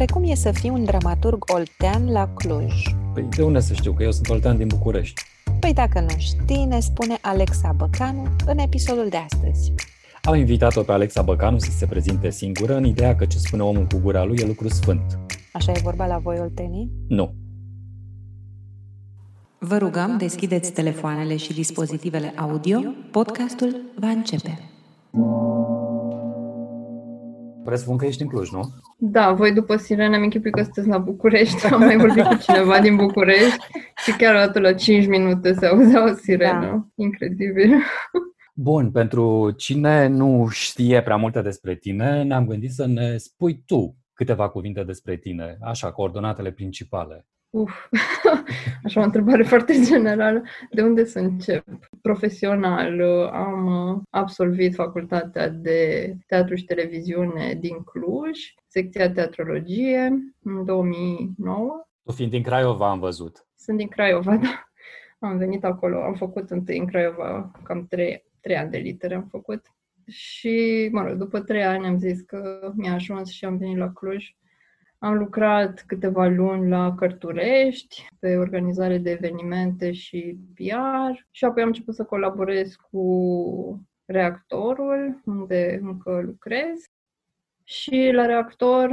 Oare cum e să fii un dramaturg oltean la Cluj? Păi de unde să știu, că eu sunt oltean din București. Păi dacă nu știi, ne spune Alexa Băcanu în episodul de astăzi. Am invitat-o pe Alexa Băcanu să se prezinte singură în ideea că ce spune omul cu gura lui e lucru sfânt. Așa e vorba la voi, oltenii? Nu. Vă rugăm, deschideți telefoanele și dispozitivele audio. Podcastul va începe. Presupun că ești în Cluj, nu? Da, voi după sirene am închipui că sunteți la București. Am mai vorbit cu cineva din București și chiar o dată la 5 minute se auzea o sirenă. Da. Incredibil. Bun, pentru cine nu știe prea multe despre tine, ne-am gândit să ne spui tu câteva cuvinte despre tine, așa, coordonatele principale. Uf, așa o întrebare foarte generală. De unde să încep? Profesional, am absolvit facultatea de teatru și televiziune din Cluj, secția teatrologie, în 2009. Tu fiind din Craiova, am văzut. Sunt din Craiova, da. Am venit acolo, am făcut întâi în Craiova cam trei, trei ani de litere am făcut. Și, mă rog, după trei ani am zis că mi-a ajuns și am venit la Cluj am lucrat câteva luni la Cărturești pe organizare de evenimente și PR și apoi am început să colaborez cu reactorul unde încă lucrez și la reactor,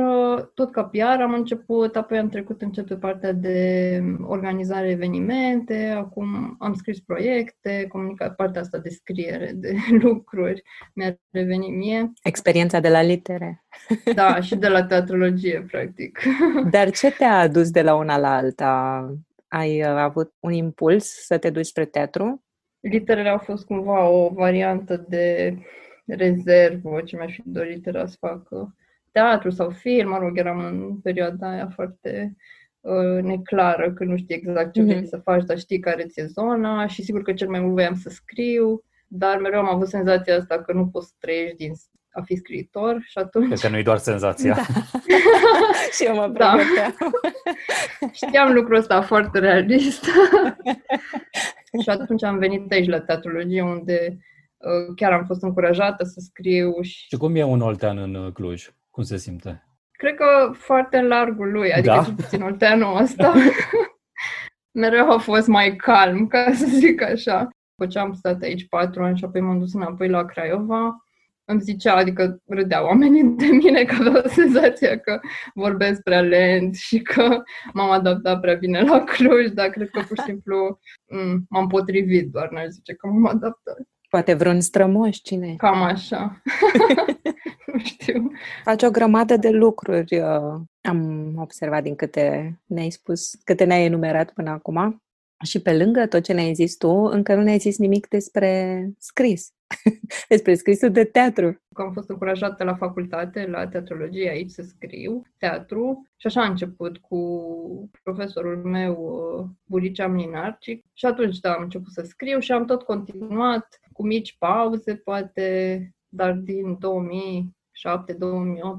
tot ca PR am început, apoi am trecut încet pe partea de organizare evenimente, acum am scris proiecte, comunicat partea asta de scriere, de lucruri, mi-a revenit mie. Experiența de la litere. Da, și de la teatrologie, practic. Dar ce te-a adus de la una la alta? Ai uh, avut un impuls să te duci spre teatru? Literele au fost cumva o variantă de rezervă, ce mi-aș fi dorit era să fac teatru sau film, mă rog, eram în perioada aia foarte uh, neclară, că nu știi exact ce mm-hmm. vrei să faci, dar știi care ți-e zona și sigur că cel mai mult voiam să scriu, dar mereu am avut senzația asta că nu poți să trăiești din a fi scriitor și atunci... Cred că nu-i doar senzația. Da. și eu mă da. Știam lucrul ăsta foarte realist. și atunci am venit aici la teatrologie, unde Uh, chiar am fost încurajată să scriu. Și, și cum e un oltean în uh, Cluj? Cum se simte? Cred că foarte în largul lui, adică da? cel puțin olteanul ăsta mereu a fost mai calm, ca să zic așa. După ce am stat aici patru ani și apoi m-am dus înapoi la Craiova, îmi zicea, adică râdeau oamenii de mine că aveau senzația că vorbesc prea lent și că m-am adaptat prea bine la Cluj, dar cred că pur și simplu m- m-am potrivit, doar n-aș zice că m-am adaptat. Poate vreun strămoș, cine Cam așa. nu știu. Faci o grămadă de lucruri. Uh, am observat din câte ne-ai spus, câte ne-ai enumerat până acum. Și pe lângă tot ce ne-ai zis tu, încă nu ne-ai zis nimic despre scris, despre scrisul de teatru. Am fost încurajată la facultate, la teatrologie aici să scriu teatru și așa a început cu profesorul meu, uh, Buricea Mlinarcic. Și atunci, da, am început să scriu și am tot continuat cu mici pauze, poate, dar din 2007-2008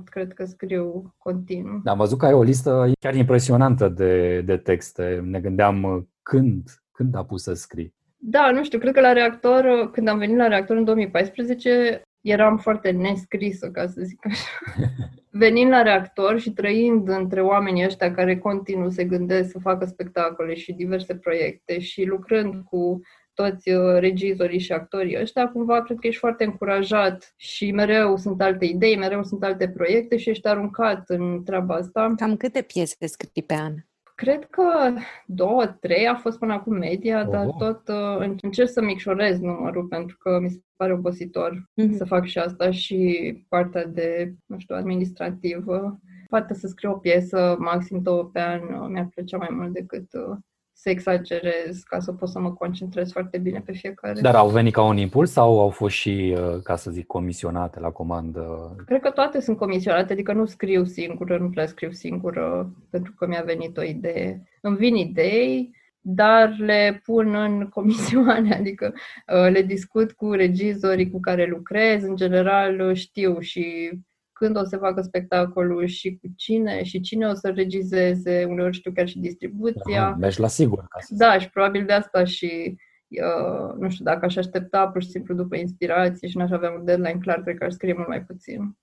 cred că scriu continuu. Da, am văzut că ai o listă chiar impresionantă de, de texte. Ne gândeam uh, când, când a pus să scrii. Da, nu știu, cred că la reactor, uh, când am venit la reactor în 2014, eram foarte nescrisă, ca să zic așa. Venind la reactor și trăind între oamenii ăștia care continuu se gândesc să facă spectacole și diverse proiecte și lucrând cu toți uh, regizorii și actorii ăștia, cumva cred că ești foarte încurajat și mereu sunt alte idei, mereu sunt alte proiecte și ești aruncat în treaba asta. Cam câte piese scrii pe an? Cred că două, trei a fost până acum media, oh. dar tot uh, încerc să micșorez numărul pentru că mi se pare obositor mm-hmm. să fac și asta și partea de, nu știu, administrativă. Poate să scriu o piesă maxim două pe an uh, mi-ar plăcea mai mult decât uh, să exagerez ca să pot să mă concentrez foarte bine pe fiecare. Dar au venit ca un impuls sau au fost și, uh, ca să zic, comisionate la comandă? Cred că toate sunt comisionate, adică nu scriu singură, nu prea scriu singură pentru că mi-a venit o idee. Îmi vin idei, dar le pun în comisioane, adică uh, le discut cu regizorii cu care lucrez, în general știu și când o să facă spectacolul și cu cine și cine o să regizeze, uneori știu chiar și distribuția. Aha, mergi la sigur. Ca să da, și probabil de asta și uh, nu știu, dacă aș aștepta pur și simplu după inspirație și n-aș avea un deadline clar, cred că aș scrie mult mai puțin.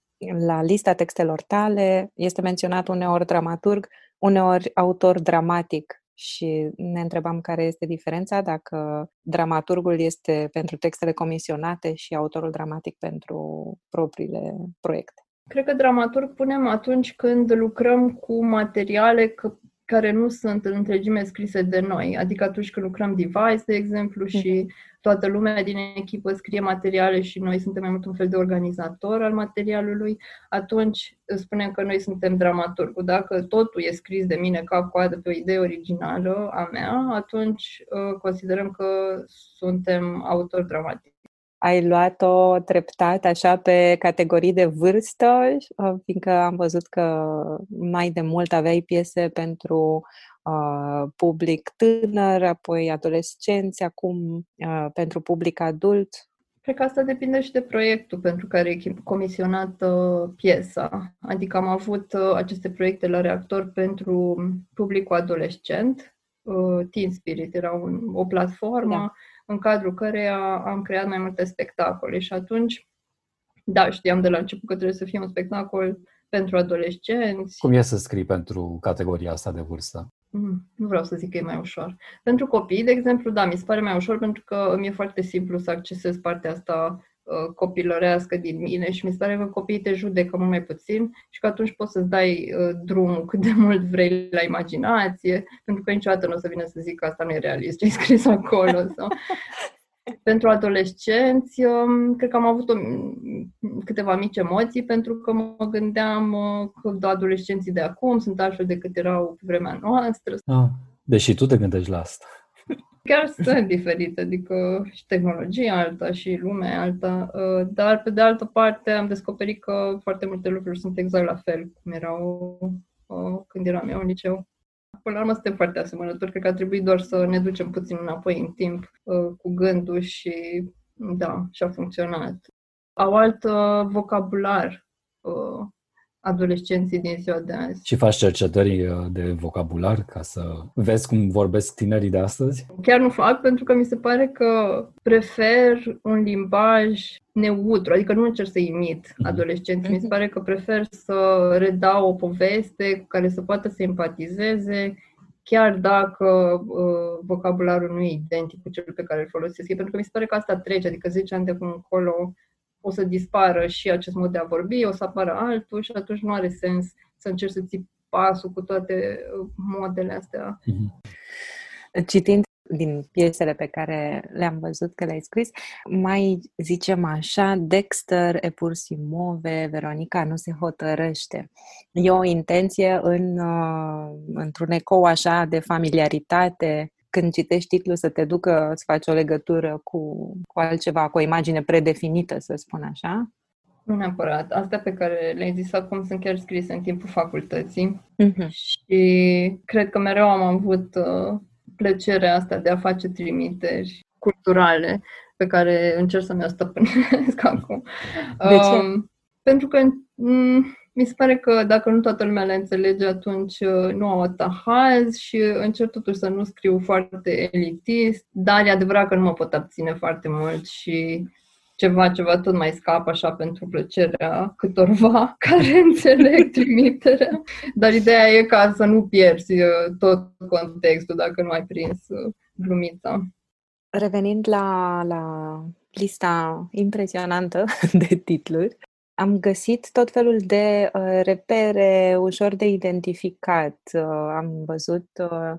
la lista textelor tale este menționat uneori dramaturg, uneori autor dramatic și ne întrebam care este diferența dacă dramaturgul este pentru textele comisionate și autorul dramatic pentru propriile proiecte. Cred că dramaturg punem atunci când lucrăm cu materiale care nu sunt în întregime scrise de noi. Adică atunci când lucrăm device, de exemplu, și toată lumea din echipă scrie materiale și noi suntem mai mult un fel de organizator al materialului, atunci spunem că noi suntem dramaturgul. Dacă totul e scris de mine ca coadă pe o idee originală a mea, atunci uh, considerăm că suntem autor dramatic ai luat-o treptat așa pe categorii de vârstă, uh, fiindcă am văzut că mai de mult aveai piese pentru uh, public tânăr, apoi adolescenți, acum uh, pentru public adult. Cred că asta depinde și de proiectul pentru care e comisionată piesa. Adică am avut uh, aceste proiecte la reactor pentru publicul adolescent. Uh, Teen Spirit era un, o platformă da în cadrul căreia am creat mai multe spectacole și atunci, da, știam de la început că trebuie să fie un spectacol pentru adolescenți. Cum e să scrii pentru categoria asta de vârstă? Mm, nu vreau să zic că e mai ușor. Pentru copii, de exemplu, da, mi se pare mai ușor pentru că mi e foarte simplu să accesez partea asta Uh, copilărească din mine și mi se pare că copiii te judecă mult mai puțin și că atunci poți să-ți dai uh, drumul cât de mult vrei la imaginație, pentru că niciodată nu o să vină să zic că asta nu e realist ce ai scris acolo. Sau... Pentru adolescenți, um, cred că am avut o, câteva mici emoții pentru că mă gândeam uh, că adolescenții de acum sunt altfel decât erau pe vremea noastră. Ah, deși tu te gândești la asta. Chiar sunt diferite, adică și tehnologia alta și lumea alta, uh, dar pe de altă parte am descoperit că foarte multe lucruri sunt exact la fel cum erau uh, când eram eu în liceu. Până la urmă suntem foarte asemănători, cred că ar trebui doar să ne ducem puțin înapoi în timp uh, cu gândul și da, și a funcționat. Au alt vocabular adolescenții din ziua de azi. Și faci cercetări uh, de vocabular ca să vezi cum vorbesc tinerii de astăzi? Chiar nu fac, pentru că mi se pare că prefer un limbaj neutru, adică nu încerc să imit mm-hmm. adolescenții. Mi se pare că prefer să redau o poveste cu care să poată să empatizeze, chiar dacă uh, vocabularul nu e identic cu cel pe care îl folosesc. Pentru că mi se pare că asta trece, adică 10 ani de acum încolo o să dispară și acest mod de a vorbi, o să apară altul și atunci nu are sens să încerci să ții pasul cu toate uh, modele astea. Mm-hmm. Citind din piesele pe care le-am văzut că le-ai scris, mai zicem așa, Dexter e pur si move, Veronica nu se hotărăște. E o intenție în, uh, într-un ecou așa de familiaritate când citești titlul să te ducă să faci o legătură cu, cu altceva, cu o imagine predefinită, să spun așa? Nu neapărat. Astea pe care le-ai zis acum sunt chiar scrise în timpul facultății uh-huh. și cred că mereu am avut uh, plăcerea asta de a face trimiteri culturale pe care încerc să mi-o stăpânesc acum. De ce? Um, pentru că m- mi se pare că dacă nu toată lumea le înțelege, atunci uh, nu au atahaz și încerc totuși să nu scriu foarte elitist, dar e adevărat că nu mă pot abține foarte mult și ceva, ceva tot mai scap așa pentru plăcerea câtorva care înțeleg trimiterea. Dar ideea e ca să nu pierzi uh, tot contextul dacă nu ai prins uh, glumița. Revenind la, la lista impresionantă de titluri, am găsit tot felul de uh, repere ușor de identificat. Uh, am văzut uh,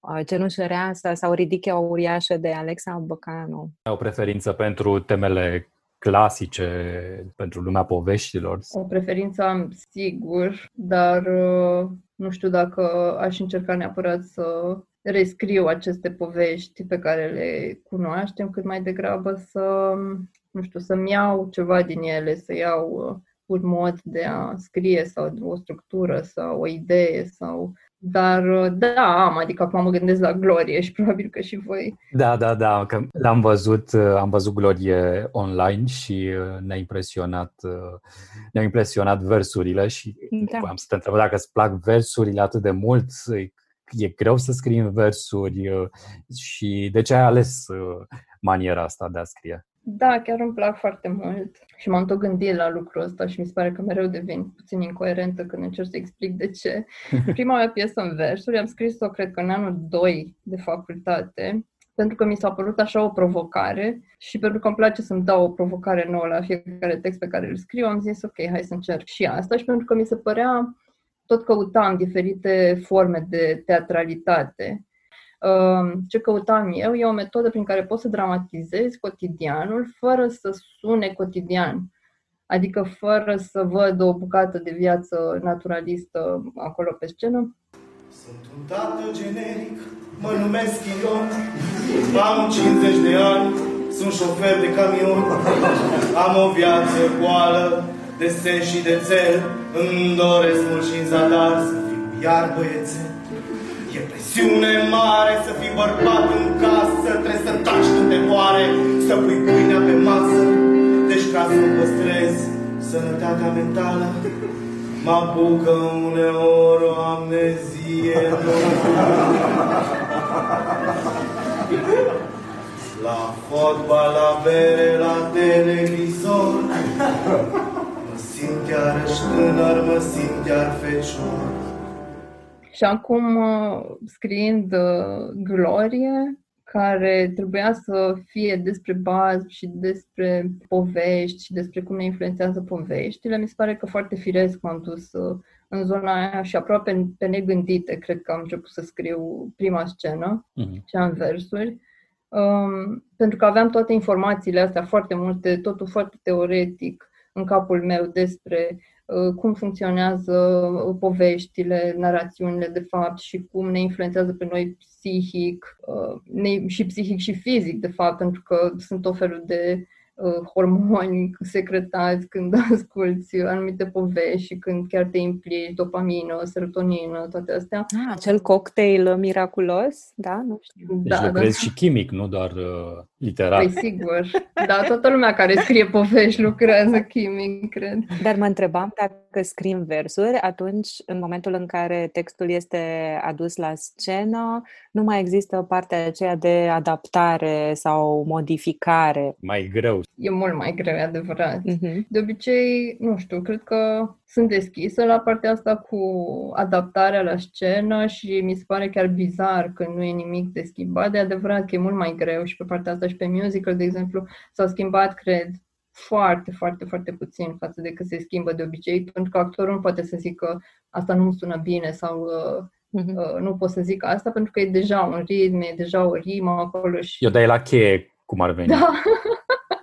uh Cenușăreasa sau Ridichea uriașă de Alexa Băcanu. O preferință pentru temele clasice, pentru lumea poveștilor? O preferință am, sigur, dar uh, nu știu dacă aș încerca neapărat să rescriu aceste povești pe care le cunoaștem, cât mai degrabă să nu știu, să-mi iau ceva din ele, să iau uh, un mod de a scrie sau o structură sau o idee sau dar uh, da, am, adică acum mă gândesc la Glorie și probabil că și voi. Da, da, da, că l-am văzut, uh, am văzut Glorie online și ne-a impresionat, ne-au impresionat versurile și da. am să te întreb dacă îți plac versurile atât de mult, e greu să scrii în versuri și de ce ai ales maniera asta de a scrie? Da, chiar îmi plac foarte mult și m-am tot gândit la lucrul ăsta și mi se pare că mereu devin puțin incoerentă când încerc să explic de ce. Prima mea piesă în versuri am scris-o, cred că în anul 2 de facultate, pentru că mi s-a părut așa o provocare și pentru că îmi place să-mi dau o provocare nouă la fiecare text pe care îl scriu, am zis ok, hai să încerc și asta și pentru că mi se părea, tot căutam diferite forme de teatralitate Ehm, ce căutam eu e o metodă prin care poți să dramatizezi cotidianul fără să sune cotidian. Adică fără să văd o bucată de viață naturalistă acolo pe scenă. Sunt un tată generic, mă numesc Ion, am 50 de ani, sunt șofer de camion, am o viață goală de sen și de țel, îmi doresc mult și în zadar să fiu iar băiețel. E presiune mare să fii bărbat în casă Trebuie să taci când te moare Să pui pâinea pe masă. Deci ca să păstrezi sănătatea mentală Mă apucă uneori o amnezie. La fotbal, la bere, la televizor Mă simt chiar tânăr, mă simt chiar fecior și acum, uh, scriind uh, Glorie, care trebuia să fie despre bază și despre povești și despre cum ne influențează poveștile, mi se pare că foarte firesc m-am dus uh, în zona aia și aproape pe negândite, cred că am început să scriu prima scenă uh-huh. și am versuri. Um, pentru că aveam toate informațiile astea foarte multe, totul foarte teoretic în capul meu despre Uh, cum funcționează uh, poveștile, narațiunile de fapt și cum ne influențează pe noi psihic uh, și psihic și fizic, de fapt, pentru că sunt o felul de uh, hormoni secretați când asculți anumite povești și când chiar te implici, dopamină, serotonină, toate astea. Ah, acel cocktail miraculos, da? Nu știu. Deci da, lucrezi da. și chimic, nu doar uh, literar. Păi sigur. Da, toată lumea care scrie povești lucrează chimic, cred. Dar mă întrebam dacă scrim versuri, atunci, în momentul în care textul este adus la scenă, nu mai există partea aceea de adaptare sau modificare. Mai greu. E mult mai greu, e adevărat. Uh-huh. De obicei, nu știu, cred că sunt deschisă la partea asta cu adaptarea la scenă și mi se pare chiar bizar că nu e nimic de schimbat. De adevărat că e mult mai greu și pe partea asta și pe musical, de exemplu, s-au schimbat, cred, foarte, foarte, foarte puțin față de cât se schimbă de obicei, pentru că actorul nu poate să zică asta nu sună bine sau uh, uh-huh. uh, nu pot să zic asta, pentru că e deja un ritm, e deja o rimă acolo și... Eu dai la cheie cum ar veni. Da.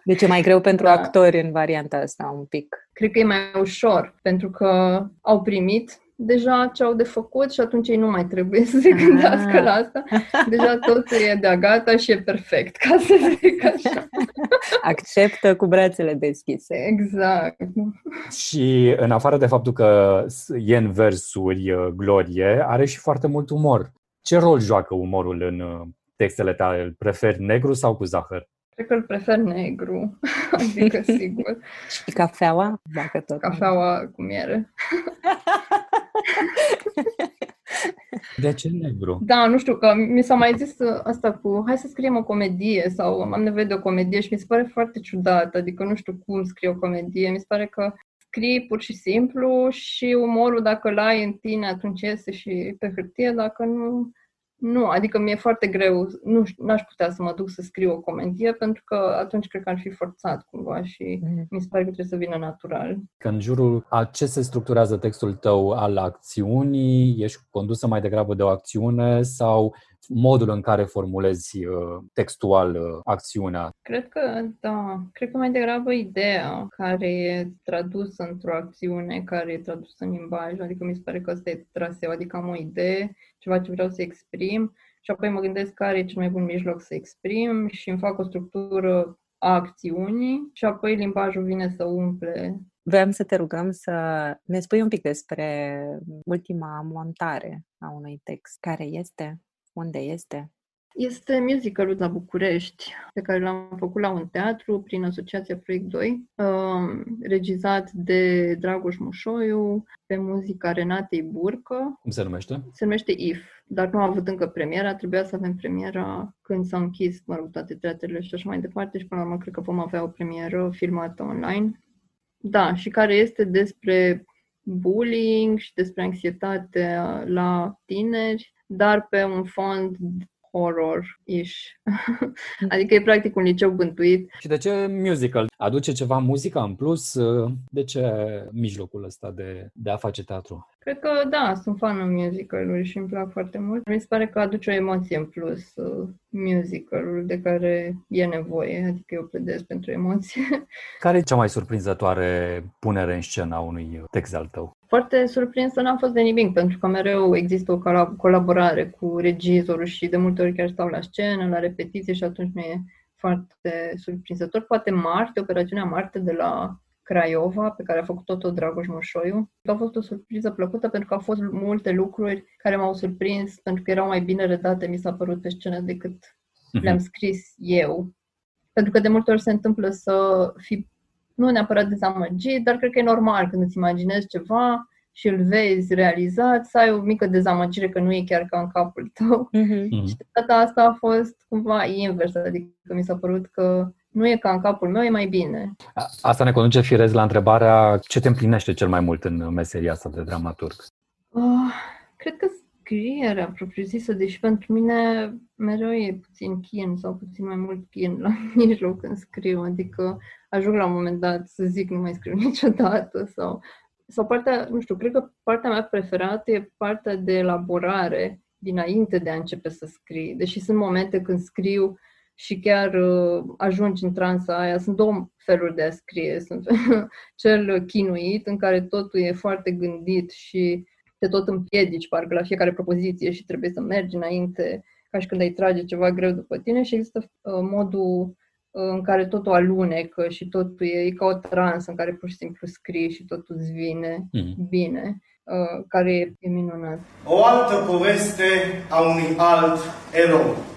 Deci e mai greu pentru da. actori în varianta asta un pic. Cred că e mai ușor, pentru că au primit deja ce au de făcut și atunci ei nu mai trebuie să se gândească ah. la asta. Deja totul e de gata și e perfect, ca să zic așa. Acceptă cu brațele deschise. Exact. Și în afară de faptul că e în versuri uh, glorie, are și foarte mult umor. Ce rol joacă umorul în uh, textele tale? Îl preferi negru sau cu zahăr? Cred că îl prefer negru, adică sigur. Și cafeaua? Dacă tot. Cafeaua cu miere. De ce negru? Da, nu știu, că mi s-a mai zis asta cu hai să scriem o comedie sau am nevoie de o comedie și mi se pare foarte ciudat, adică nu știu cum scrie o comedie, mi se pare că scrii pur și simplu și umorul dacă l ai în tine atunci iese și pe hârtie, dacă nu nu, adică mi-e foarte greu, nu n-aș putea să mă duc să scriu o comedie pentru că atunci cred că ar fi forțat cumva și mm. mi se pare că trebuie să vină natural. Că în jurul a ce se structurează textul tău al acțiunii, ești condusă mai degrabă de o acțiune sau modul în care formulezi uh, textual uh, acțiunea? Cred că, da, cred că mai degrabă ideea care e tradusă într-o acțiune, care e tradusă în limbaj, adică mi se pare că ăsta e traseu, adică am o idee, ceva ce vreau să exprim și apoi mă gândesc care e cel mai bun mijloc să exprim și îmi fac o structură a acțiunii și apoi limbajul vine să umple Vreau să te rugăm să ne spui un pic despre ultima montare a unui text. Care este? Unde este? Este musicalul la București, pe care l-am făcut la un teatru prin Asociația Proiect 2, uh, regizat de Dragoș Mușoiu, pe muzica Renatei Burcă. Cum se numește? Se numește IF, dar nu a avut încă premiera, trebuia să avem premiera când s-au închis, mă rog, toate teatrele și așa mai departe și până la urmă cred că vom avea o premieră filmată online. Da, și care este despre bullying și despre anxietate la tineri, dar pe un fond horror-ish. adică e practic un liceu bântuit. Și de ce musical? Aduce ceva muzică în plus? De ce mijlocul ăsta de, de a face teatru? Cred că da, sunt fan în musical și îmi plac foarte mult. Mi se pare că aduce o emoție în plus uh, musicalul de care e nevoie, adică eu pledez pentru emoție. Care e cea mai surprinzătoare punere în scenă a unui text al tău? Foarte surprinsă n-am fost de nimic, pentru că mereu există o colaborare cu regizorul și de multe ori chiar stau la scenă, la repetiție și atunci nu e foarte surprinzător. Poate Marte, operațiunea Marte de la Craiova, pe care a făcut tot Dragoș Moșoiu. A fost o surpriză plăcută pentru că au fost multe lucruri care m-au surprins pentru că erau mai bine redate, mi s-a părut pe scenă decât uh-huh. le-am scris eu. Pentru că de multe ori se întâmplă să fii nu neapărat dezamăgit, dar cred că e normal când îți imaginezi ceva și îl vezi realizat, să ai o mică dezamăgire că nu e chiar ca în capul tău. Uh-huh. Și data asta a fost cumva invers, adică mi s-a părut că nu e ca în capul meu, e mai bine. Asta ne conduce firez la întrebarea ce te împlinește cel mai mult în meseria asta de dramaturg? Uh, cred că scrierea propriu-zisă, deși pentru mine mereu e puțin chin sau puțin mai mult chin la mijloc când scriu, adică ajung la un moment dat să zic nu mai scriu niciodată sau, sau partea, nu știu, cred că partea mea preferată e partea de elaborare dinainte de a începe să scrii. Deși sunt momente când scriu și chiar uh, ajungi în transa aia. Sunt două feluri de a scrie. Sunt cel chinuit, în care totul e foarte gândit și te tot împiedici, parcă, la fiecare propoziție și trebuie să mergi înainte, ca și când ai trage ceva greu după tine și există uh, modul uh, în care totul alunecă și totul e, e ca o trans în care pur și simplu scrii și totul îți vine mm. bine, uh, care e, e minunat. O altă poveste a unui alt erou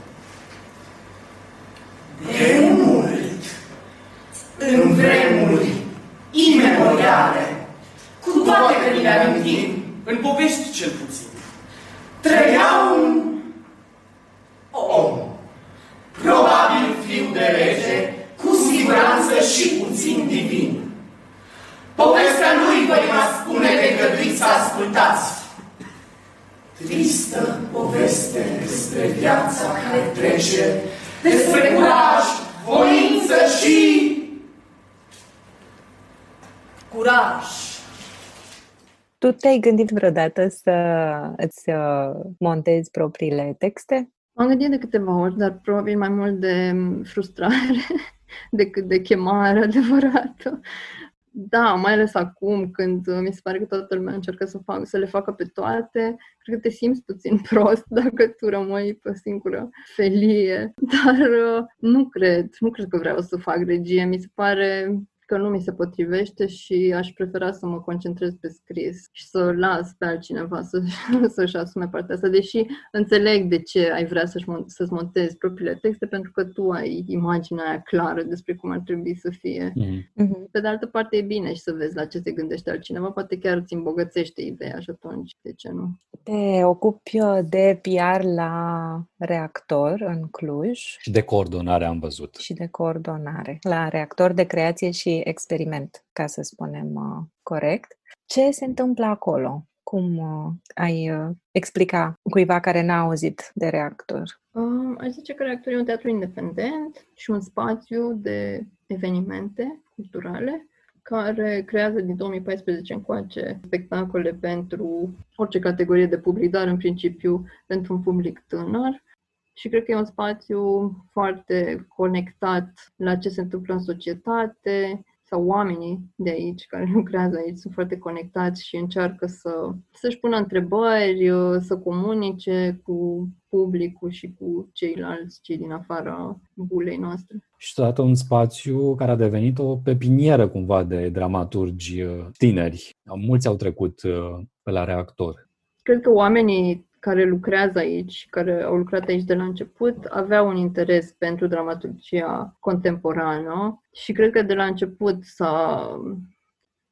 de mult, în vremuri imemoriale, cu toate că ni le amintim, în povești cel puțin, trăia un om, probabil fiu de rege, cu siguranță și puțin divin. Povestea lui vă va spune de găduiți să ascultați. Tristă poveste despre viața care trece despre curaj, voință și curaj. Tu te-ai gândit vreodată să îți uh, montezi propriile texte? M-am gândit de câteva ori, dar probabil mai mult de frustrare decât de chemare adevărată. Da, mai ales acum când uh, mi se pare că toată lumea încearcă să, fac, să le facă pe toate, cred că te simți puțin prost dacă tu rămâi pe o singură felie. Dar uh, nu cred, nu cred că vreau să fac regie. Mi se pare că nu mi se potrivește și aș prefera să mă concentrez pe scris și să las pe altcineva să, să-și asume partea asta, deși înțeleg de ce ai vrea să-și, să-ți montezi propriile texte, pentru că tu ai imaginea aia clară despre cum ar trebui să fie. Mm-hmm. Pe de altă parte e bine și să vezi la ce se gândește altcineva, poate chiar îți îmbogățește ideea și atunci, de ce nu? Te ocupi uh, de PR la reactor în Cluj. Și de coordonare am văzut. Și de coordonare. La reactor de creație și experiment, ca să spunem uh, corect. Ce se întâmplă acolo? Cum uh, ai uh, explica cuiva care n-a auzit de reactor? Uh, aș zice că reactorul e un teatru independent și un spațiu de evenimente culturale care creează din 2014 încoace spectacole pentru orice categorie de public, dar în principiu pentru un public tânăr și cred că e un spațiu foarte conectat la ce se întâmplă în societate sau oamenii de aici care lucrează aici sunt foarte conectați și încearcă să, să-și pună întrebări, să comunice cu publicul și cu ceilalți, cei din afara bulei noastre. Și totodată un spațiu care a devenit o pepinieră cumva de dramaturgi uh, tineri. Mulți au trecut uh, pe la reactor. Cred că oamenii care lucrează aici, care au lucrat aici de la început, aveau un interes pentru dramaturgia contemporană și cred că de la început s-a,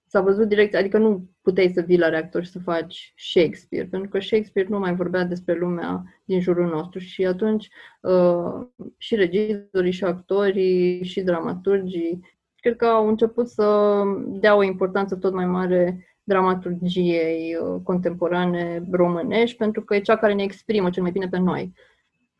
s-a văzut direct, adică nu puteai să vii la reactor și să faci Shakespeare, pentru că Shakespeare nu mai vorbea despre lumea din jurul nostru și atunci uh, și regizorii, și actorii, și dramaturgii, cred că au început să dea o importanță tot mai mare dramaturgiei uh, contemporane românești, pentru că e cea care ne exprimă cel mai bine pe noi.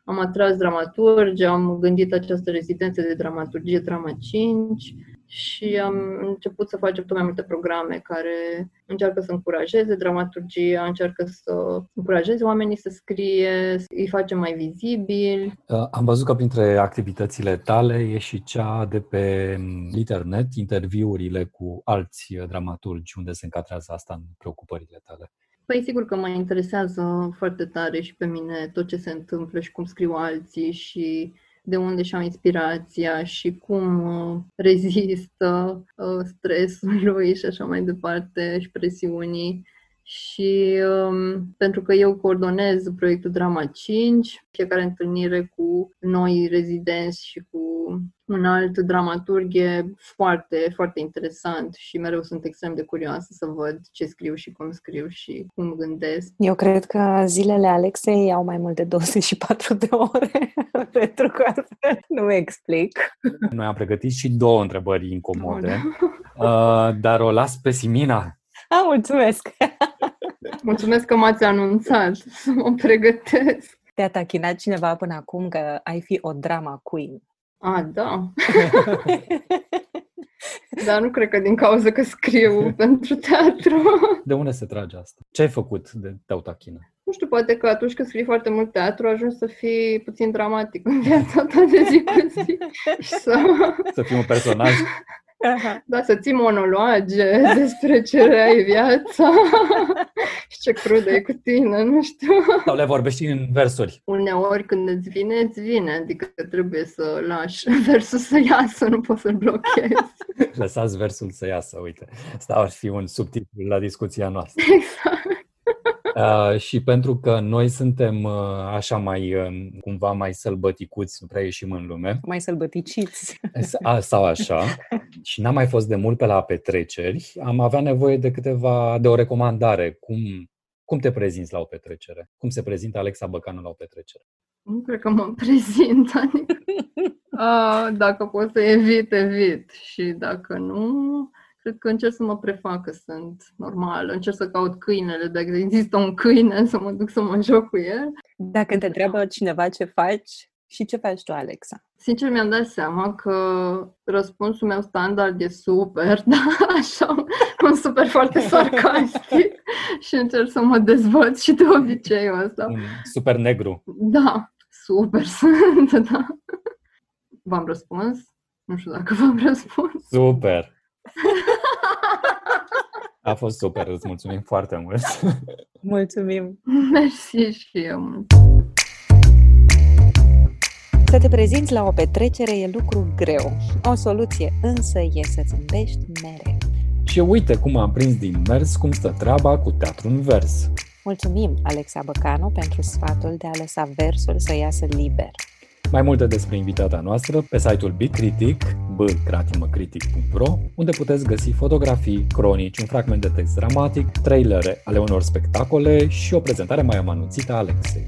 Am atras dramaturgi, am gândit această rezidență de dramaturgie, Drama 5, și am început să facem tot mai multe programe care încearcă să încurajeze dramaturgia, încearcă să încurajeze oamenii să scrie, să îi facem mai vizibili. Uh, am văzut că printre activitățile tale e și cea de pe internet, interviurile cu alți dramaturgi, unde se încadrează asta în preocupările tale. Păi sigur că mă interesează foarte tare și pe mine tot ce se întâmplă și cum scriu alții și de unde și-au inspirația și cum uh, rezistă uh, stresului și așa mai departe și presiunii. Și um, pentru că eu coordonez proiectul Drama 5, fiecare întâlnire cu noi rezidenți și cu un alt dramaturg e foarte, foarte interesant și mereu sunt extrem de curioasă să văd ce scriu și cum scriu și cum gândesc. Eu cred că zilele Alexei au mai mult de 24 de ore, pentru că nu explic. Noi am pregătit și două întrebări incomode, uh, dar o las pe Simina. Ah, mulțumesc! Mulțumesc că m-ați anunțat să mă pregătesc. Te-a tachinat cineva până acum că ai fi o drama queen. A, da. Dar nu cred că din cauza că scriu pentru teatru. De unde se trage asta? Ce ai făcut de Teutachina? Nu știu, poate că atunci când scrii foarte mult teatru, ajungi să fii puțin dramatic în viața ta de zi cu zi. Și să... să fii un personaj Da, să ții monologe despre ce ai viața și ce crudă e cu tine, nu știu. Sau le vorbești în versuri? Uneori când îți vine, îți vine, adică trebuie să lași versul să iasă, nu poți să-l blochezi. Lăsați versul să iasă, uite. Asta ar fi un subtitlu la discuția noastră. Exact. Uh, și pentru că noi suntem uh, așa mai, uh, cumva mai sălbăticuți, nu prea ieșim în lume. Mai sălbăticiți. A, sau așa. și n-am mai fost de mult pe la petreceri. Am avea nevoie de câteva, de o recomandare. Cum, cum te prezinți la o petrecere? Cum se prezintă Alexa Băcanu la o petrecere? Nu cred că mă prezint. Adică, uh, dacă pot să evit, evit. Și dacă nu, cred că încerc să mă prefac că sunt normală, încerc să caut câinele, dacă există un câine, să mă duc să mă joc cu el. Dacă te întreabă cineva ce faci, și ce faci tu, Alexa? Sincer, mi-am dat seama că răspunsul meu standard e super, da, așa, un super foarte sarcastic și încerc să mă dezvăț și de obiceiul ăsta. Un super negru. Da, super sunt, da. V-am răspuns? Nu știu dacă v-am răspuns. Super! A fost super, îți mulțumim foarte mult. Mulțumim. Mersi și eu. Să te prezinți la o petrecere e lucru greu. O soluție însă e să zâmbești mereu. Și uite cum am prins din mers cum stă treaba cu teatru în vers. Mulțumim, Alexa Băcanu, pentru sfatul de a lăsa versul să iasă liber. Mai multe despre invitata noastră pe site-ul Bicritic, bcratimăcritic.ro, unde puteți găsi fotografii, cronici, un fragment de text dramatic, trailere ale unor spectacole și o prezentare mai amanuțită a Alexei.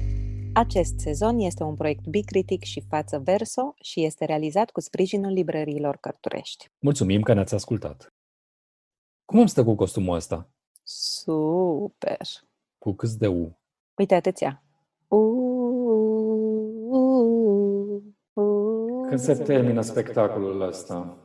Acest sezon este un proiect Bicritic și Față Verso și este realizat cu sprijinul librăriilor Cărturești. Mulțumim că ne-ați ascultat! Cum îmi stă cu costumul ăsta? Super! Cu câți de U? Uite atâția. U când se termină spectacolul ăsta?